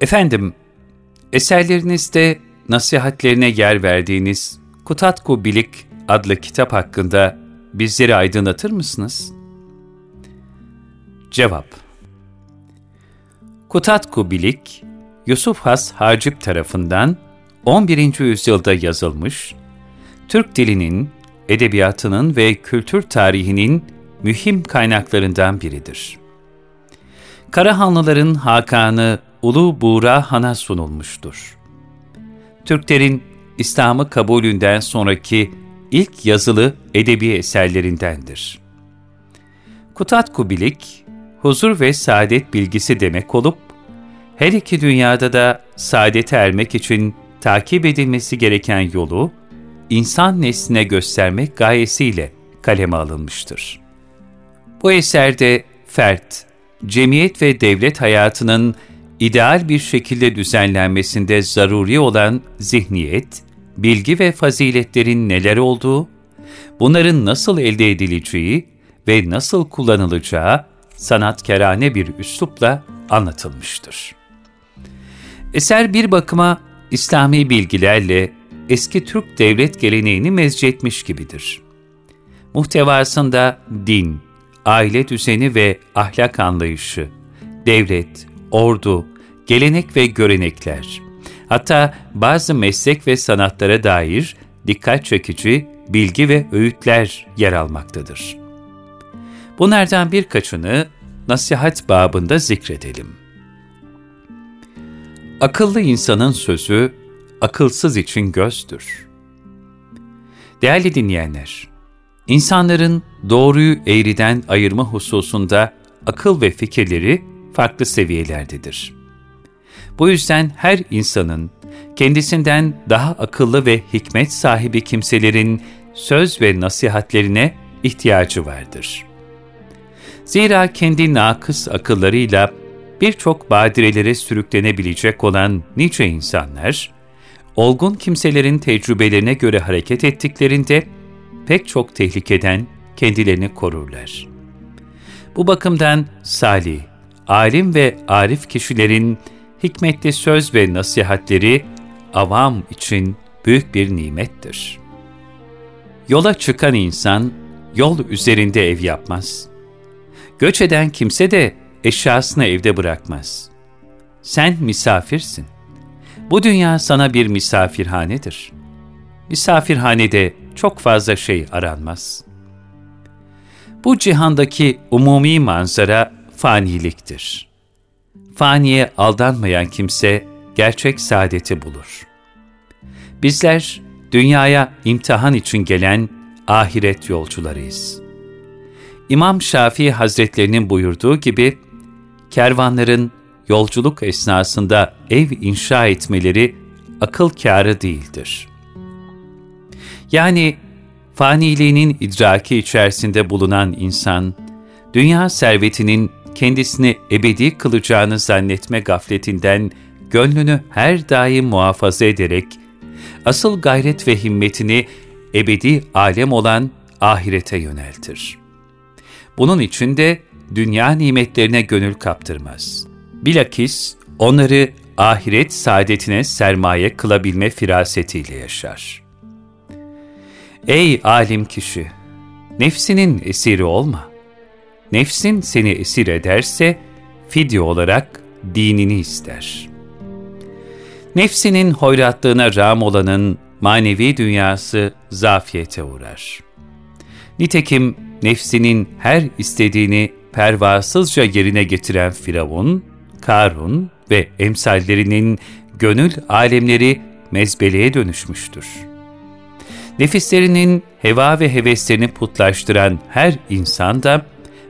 Efendim, eserlerinizde nasihatlerine yer verdiğiniz Kutatku Bilik adlı kitap hakkında bizleri aydınlatır mısınız? Cevap Kutatku Bilik, Yusuf Has Hacip tarafından 11. yüzyılda yazılmış, Türk dilinin, edebiyatının ve kültür tarihinin mühim kaynaklarından biridir. Karahanlıların Hakan'ı Ulu Buğra Han'a sunulmuştur. Türklerin İslam'ı kabulünden sonraki ilk yazılı edebi eserlerindendir. Kutat Kubilik, huzur ve saadet bilgisi demek olup, her iki dünyada da saadete ermek için takip edilmesi gereken yolu, insan nesline göstermek gayesiyle kaleme alınmıştır. Bu eserde fert, cemiyet ve devlet hayatının ideal bir şekilde düzenlenmesinde zaruri olan zihniyet, bilgi ve faziletlerin neler olduğu, bunların nasıl elde edileceği ve nasıl kullanılacağı sanatkerane bir üslupla anlatılmıştır. Eser bir bakıma İslami bilgilerle eski Türk devlet geleneğini mezcetmiş gibidir. Muhtevasında din, aile düzeni ve ahlak anlayışı, devlet, ordu, gelenek ve görenekler, hatta bazı meslek ve sanatlara dair dikkat çekici bilgi ve öğütler yer almaktadır. Bunlardan birkaçını nasihat babında zikredelim. Akıllı insanın sözü, akılsız için gözdür. Değerli dinleyenler, insanların doğruyu eğriden ayırma hususunda akıl ve fikirleri farklı seviyelerdedir. Bu yüzden her insanın kendisinden daha akıllı ve hikmet sahibi kimselerin söz ve nasihatlerine ihtiyacı vardır. Zira kendi nakıs akıllarıyla birçok badirelere sürüklenebilecek olan nice insanlar, olgun kimselerin tecrübelerine göre hareket ettiklerinde pek çok tehlikeden kendilerini korurlar. Bu bakımdan salih, alim ve arif kişilerin hikmetli söz ve nasihatleri avam için büyük bir nimettir. Yola çıkan insan yol üzerinde ev yapmaz. Göç eden kimse de eşyasını evde bırakmaz. Sen misafirsin. Bu dünya sana bir misafirhanedir. Misafirhanede çok fazla şey aranmaz. Bu cihandaki umumi manzara faniliktir. Faniye aldanmayan kimse gerçek saadeti bulur. Bizler dünyaya imtihan için gelen ahiret yolcularıyız. İmam Şafii Hazretlerinin buyurduğu gibi, kervanların yolculuk esnasında ev inşa etmeleri akıl kârı değildir. Yani faniliğinin idraki içerisinde bulunan insan, dünya servetinin kendisini ebedi kılacağını zannetme gafletinden gönlünü her daim muhafaza ederek, asıl gayret ve himmetini ebedi alem olan ahirete yöneltir. Bunun için de dünya nimetlerine gönül kaptırmaz. Bilakis onları ahiret saadetine sermaye kılabilme firasetiyle yaşar. Ey alim kişi! Nefsinin esiri olma. Nefsin seni esir ederse fidye olarak dinini ister. Nefsinin hoyratlığına rağm olanın manevi dünyası zafiyete uğrar. Nitekim nefsinin her istediğini pervasızca yerine getiren Firavun, Karun ve emsallerinin gönül alemleri mezbeleye dönüşmüştür. Nefislerinin heva ve heveslerini putlaştıran her insan da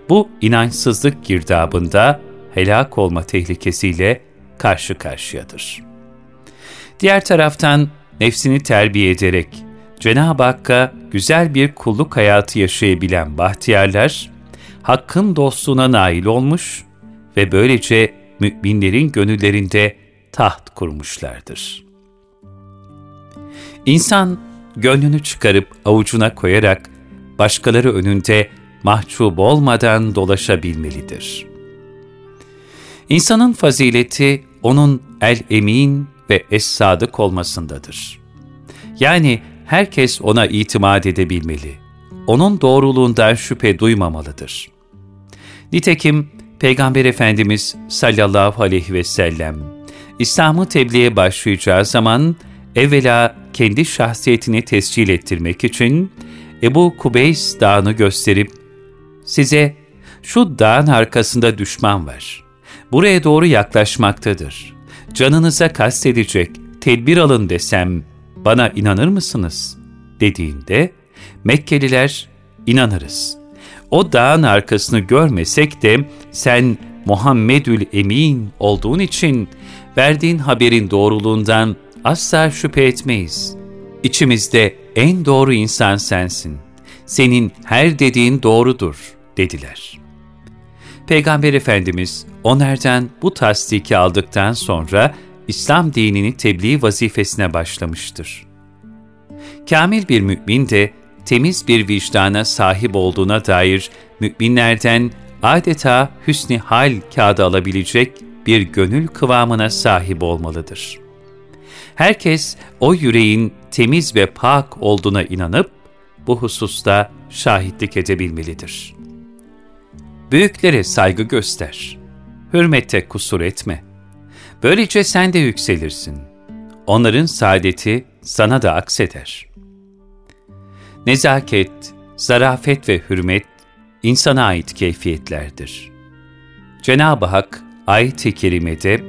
bu inançsızlık girdabında helak olma tehlikesiyle karşı karşıyadır. Diğer taraftan nefsini terbiye ederek Cenab-ı Hakk'a güzel bir kulluk hayatı yaşayabilen bahtiyarlar, Hakk'ın dostluğuna nail olmuş ve böylece müminlerin gönüllerinde taht kurmuşlardır. İnsan gönlünü çıkarıp avucuna koyarak başkaları önünde mahcup olmadan dolaşabilmelidir. İnsanın fazileti onun el-emin ve es-sadık olmasındadır. Yani herkes ona itimat edebilmeli. Onun doğruluğundan şüphe duymamalıdır. Nitekim Peygamber Efendimiz sallallahu aleyhi ve sellem İslam'ı tebliğe başlayacağı zaman evvela kendi şahsiyetini tescil ettirmek için Ebu Kubeys dağını gösterip size şu dağın arkasında düşman var. Buraya doğru yaklaşmaktadır. Canınıza kastedecek, tedbir alın desem bana inanır mısınız? dediğinde Mekkeliler inanırız. O dağın arkasını görmesek de sen Muhammedül Emin olduğun için verdiğin haberin doğruluğundan asla şüphe etmeyiz. İçimizde en doğru insan sensin. Senin her dediğin doğrudur dediler. Peygamber Efendimiz onlardan bu tasdiki aldıktan sonra İslam dinini tebliğ vazifesine başlamıştır. Kamil bir mümin de temiz bir vicdana sahip olduğuna dair müminlerden adeta hüsni hal kağıdı alabilecek bir gönül kıvamına sahip olmalıdır. Herkes o yüreğin temiz ve pak olduğuna inanıp bu hususta şahitlik edebilmelidir. Büyüklere saygı göster. Hürmette kusur etme. Böylece sen de yükselirsin. Onların saadeti sana da akseder. Nezaket, zarafet ve hürmet insana ait keyfiyetlerdir. Cenab-ı Hak ayet-i kerimede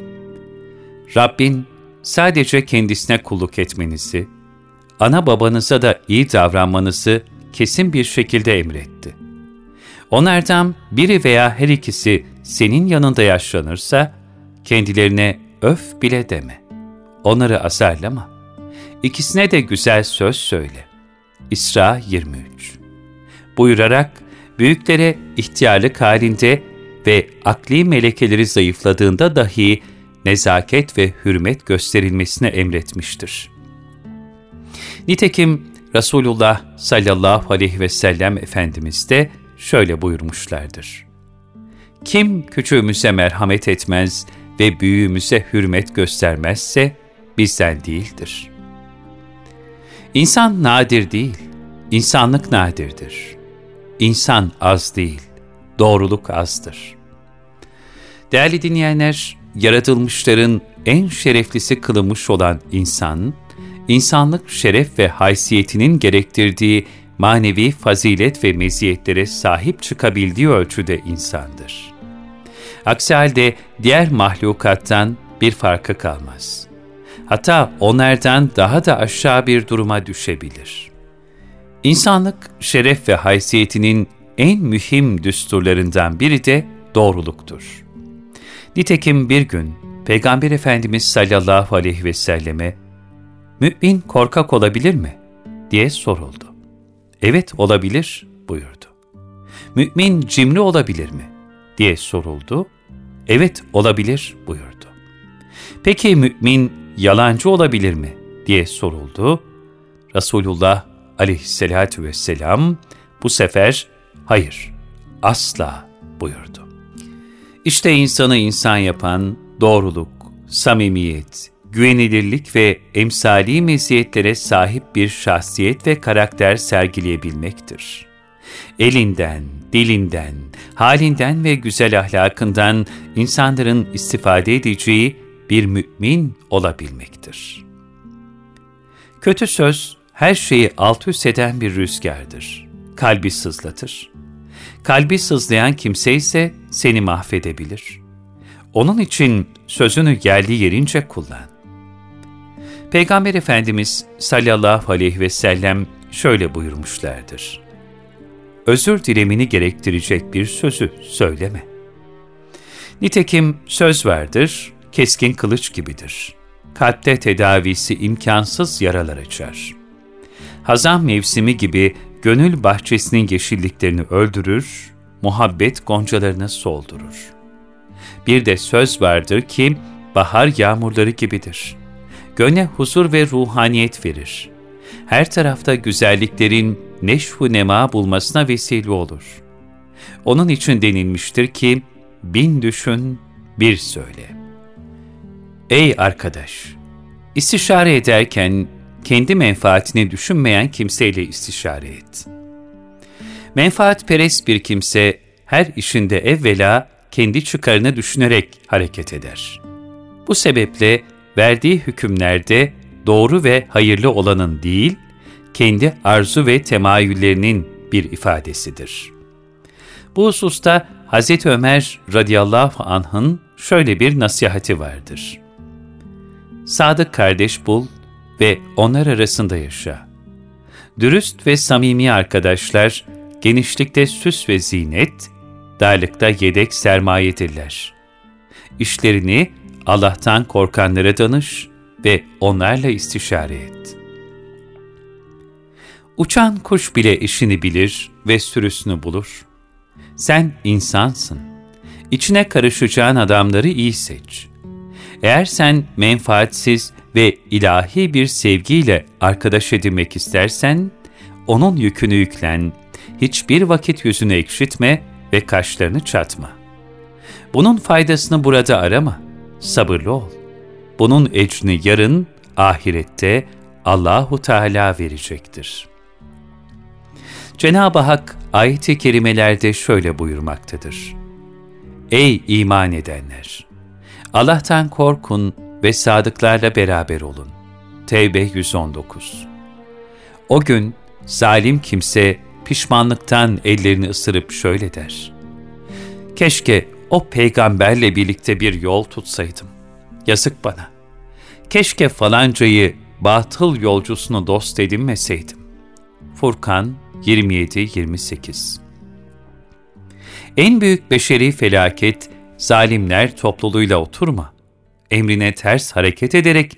Rabbin sadece kendisine kulluk etmenizi, ana babanıza da iyi davranmanızı kesin bir şekilde emretti. Onlardan biri veya her ikisi senin yanında yaşlanırsa, kendilerine öf bile deme. Onları azarlama. İkisine de güzel söz söyle. İsra 23 Buyurarak, büyüklere ihtiyarlık halinde ve akli melekeleri zayıfladığında dahi nezaket ve hürmet gösterilmesine emretmiştir. Nitekim Resulullah sallallahu aleyhi ve sellem Efendimiz de şöyle buyurmuşlardır. Kim küçüğümüze merhamet etmez ve büyüğümüze hürmet göstermezse bizden değildir. İnsan nadir değil, insanlık nadirdir. İnsan az değil, doğruluk azdır. Değerli dinleyenler, yaratılmışların en şereflisi kılınmış olan insan, insanlık şeref ve haysiyetinin gerektirdiği manevi fazilet ve meziyetlere sahip çıkabildiği ölçüde insandır. Aksi halde diğer mahlukattan bir farkı kalmaz. Hatta onlardan daha da aşağı bir duruma düşebilir. İnsanlık şeref ve haysiyetinin en mühim düsturlarından biri de doğruluktur. Nitekim bir gün Peygamber Efendimiz sallallahu aleyhi ve selleme mümin korkak olabilir mi? diye soruldu. Evet olabilir buyurdu. Mümin cimri olabilir mi? diye soruldu. Evet olabilir buyurdu. Peki mümin yalancı olabilir mi? diye soruldu. Resulullah aleyhissalatü vesselam bu sefer hayır, asla buyurdu. İşte insanı insan yapan doğruluk, samimiyet, güvenilirlik ve emsali meziyetlere sahip bir şahsiyet ve karakter sergileyebilmektir. Elinden, dilinden, halinden ve güzel ahlakından insanların istifade edeceği bir mümin olabilmektir. Kötü söz, her şeyi alt üst eden bir rüzgardır. Kalbi sızlatır. Kalbi sızlayan kimse ise seni mahvedebilir. Onun için sözünü geldiği yerince kullan. Peygamber Efendimiz sallallahu aleyhi ve sellem şöyle buyurmuşlardır. Özür dilemini gerektirecek bir sözü söyleme. Nitekim söz vardır, keskin kılıç gibidir. Kalpte tedavisi imkansız yaralar açar. Hazan mevsimi gibi gönül bahçesinin yeşilliklerini öldürür, muhabbet goncalarını soldurur. Bir de söz vardır ki, bahar yağmurları gibidir. Göne huzur ve ruhaniyet verir. Her tarafta güzelliklerin neşvu nema bulmasına vesile olur. Onun için denilmiştir ki, bin düşün, bir söyle. Ey arkadaş! İstişare ederken kendi menfaatini düşünmeyen kimseyle istişare et. Menfaatperest bir kimse her işinde evvela kendi çıkarını düşünerek hareket eder. Bu sebeple verdiği hükümlerde doğru ve hayırlı olanın değil, kendi arzu ve temayüllerinin bir ifadesidir. Bu hususta Hz. Ömer radıyallahu anh'ın şöyle bir nasihati vardır. Sadık kardeş bul ve onlar arasında yaşa. Dürüst ve samimi arkadaşlar, genişlikte süs ve zinet, darlıkta yedek sermayedirler. İşlerini Allah'tan korkanlara danış ve onlarla istişare et. Uçan kuş bile işini bilir ve sürüsünü bulur. Sen insansın. İçine karışacağın adamları iyi seç. Eğer sen menfaatsiz ve ilahi bir sevgiyle arkadaş edinmek istersen, onun yükünü yüklen, hiçbir vakit yüzünü ekşitme ve kaşlarını çatma. Bunun faydasını burada arama, sabırlı ol. Bunun ecrini yarın, ahirette Allahu Teala verecektir. Cenab-ı Hak ayet-i kerimelerde şöyle buyurmaktadır. Ey iman edenler! Allah'tan korkun ve sadıklarla beraber olun. Tevbe 119 O gün zalim kimse pişmanlıktan ellerini ısırıp şöyle der. Keşke o peygamberle birlikte bir yol tutsaydım. Yazık bana. Keşke falancayı batıl yolcusunu dost edinmeseydim. Furkan 27-28 En büyük beşeri felaket, zalimler topluluğuyla oturma. Emrine ters hareket ederek,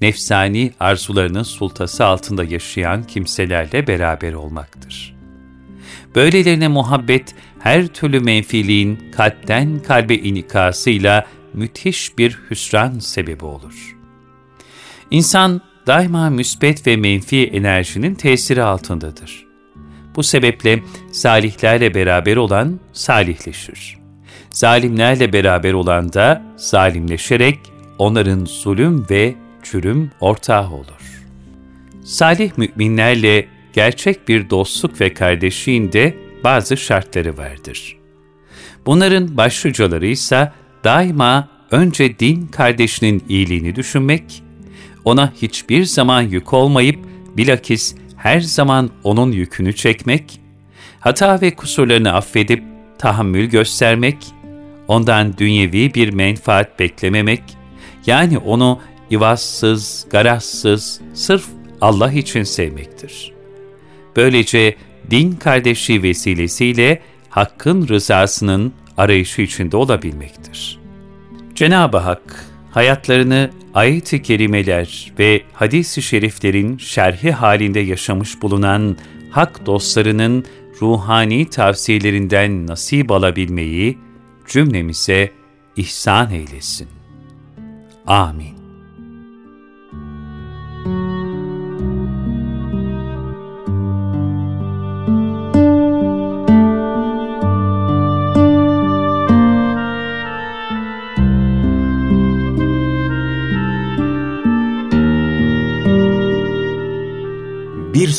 nefsani arzularının sultası altında yaşayan kimselerle beraber olmaktır. Böylelerine muhabbet, her türlü menfiliğin kalpten kalbe inikasıyla müthiş bir hüsran sebebi olur. İnsan daima müsbet ve menfi enerjinin tesiri altındadır. Bu sebeple salihlerle beraber olan salihleşir. Zalimlerle beraber olan da zalimleşerek onların zulüm ve çürüm ortağı olur. Salih müminlerle gerçek bir dostluk ve kardeşliğinde bazı şartları vardır. Bunların başlıcaları ise daima önce din kardeşinin iyiliğini düşünmek, ona hiçbir zaman yük olmayıp bilakis her zaman onun yükünü çekmek, hata ve kusurlarını affedip tahammül göstermek, ondan dünyevi bir menfaat beklememek, yani onu ivazsız, garazsız, sırf Allah için sevmektir. Böylece din kardeşliği vesilesiyle Hakk'ın rızasının arayışı içinde olabilmektir. Cenab-ı Hak, hayatlarını ayet-i kerimeler ve hadis-i şeriflerin şerhi halinde yaşamış bulunan hak dostlarının ruhani tavsiyelerinden nasip alabilmeyi cümlemize ihsan eylesin. Amin.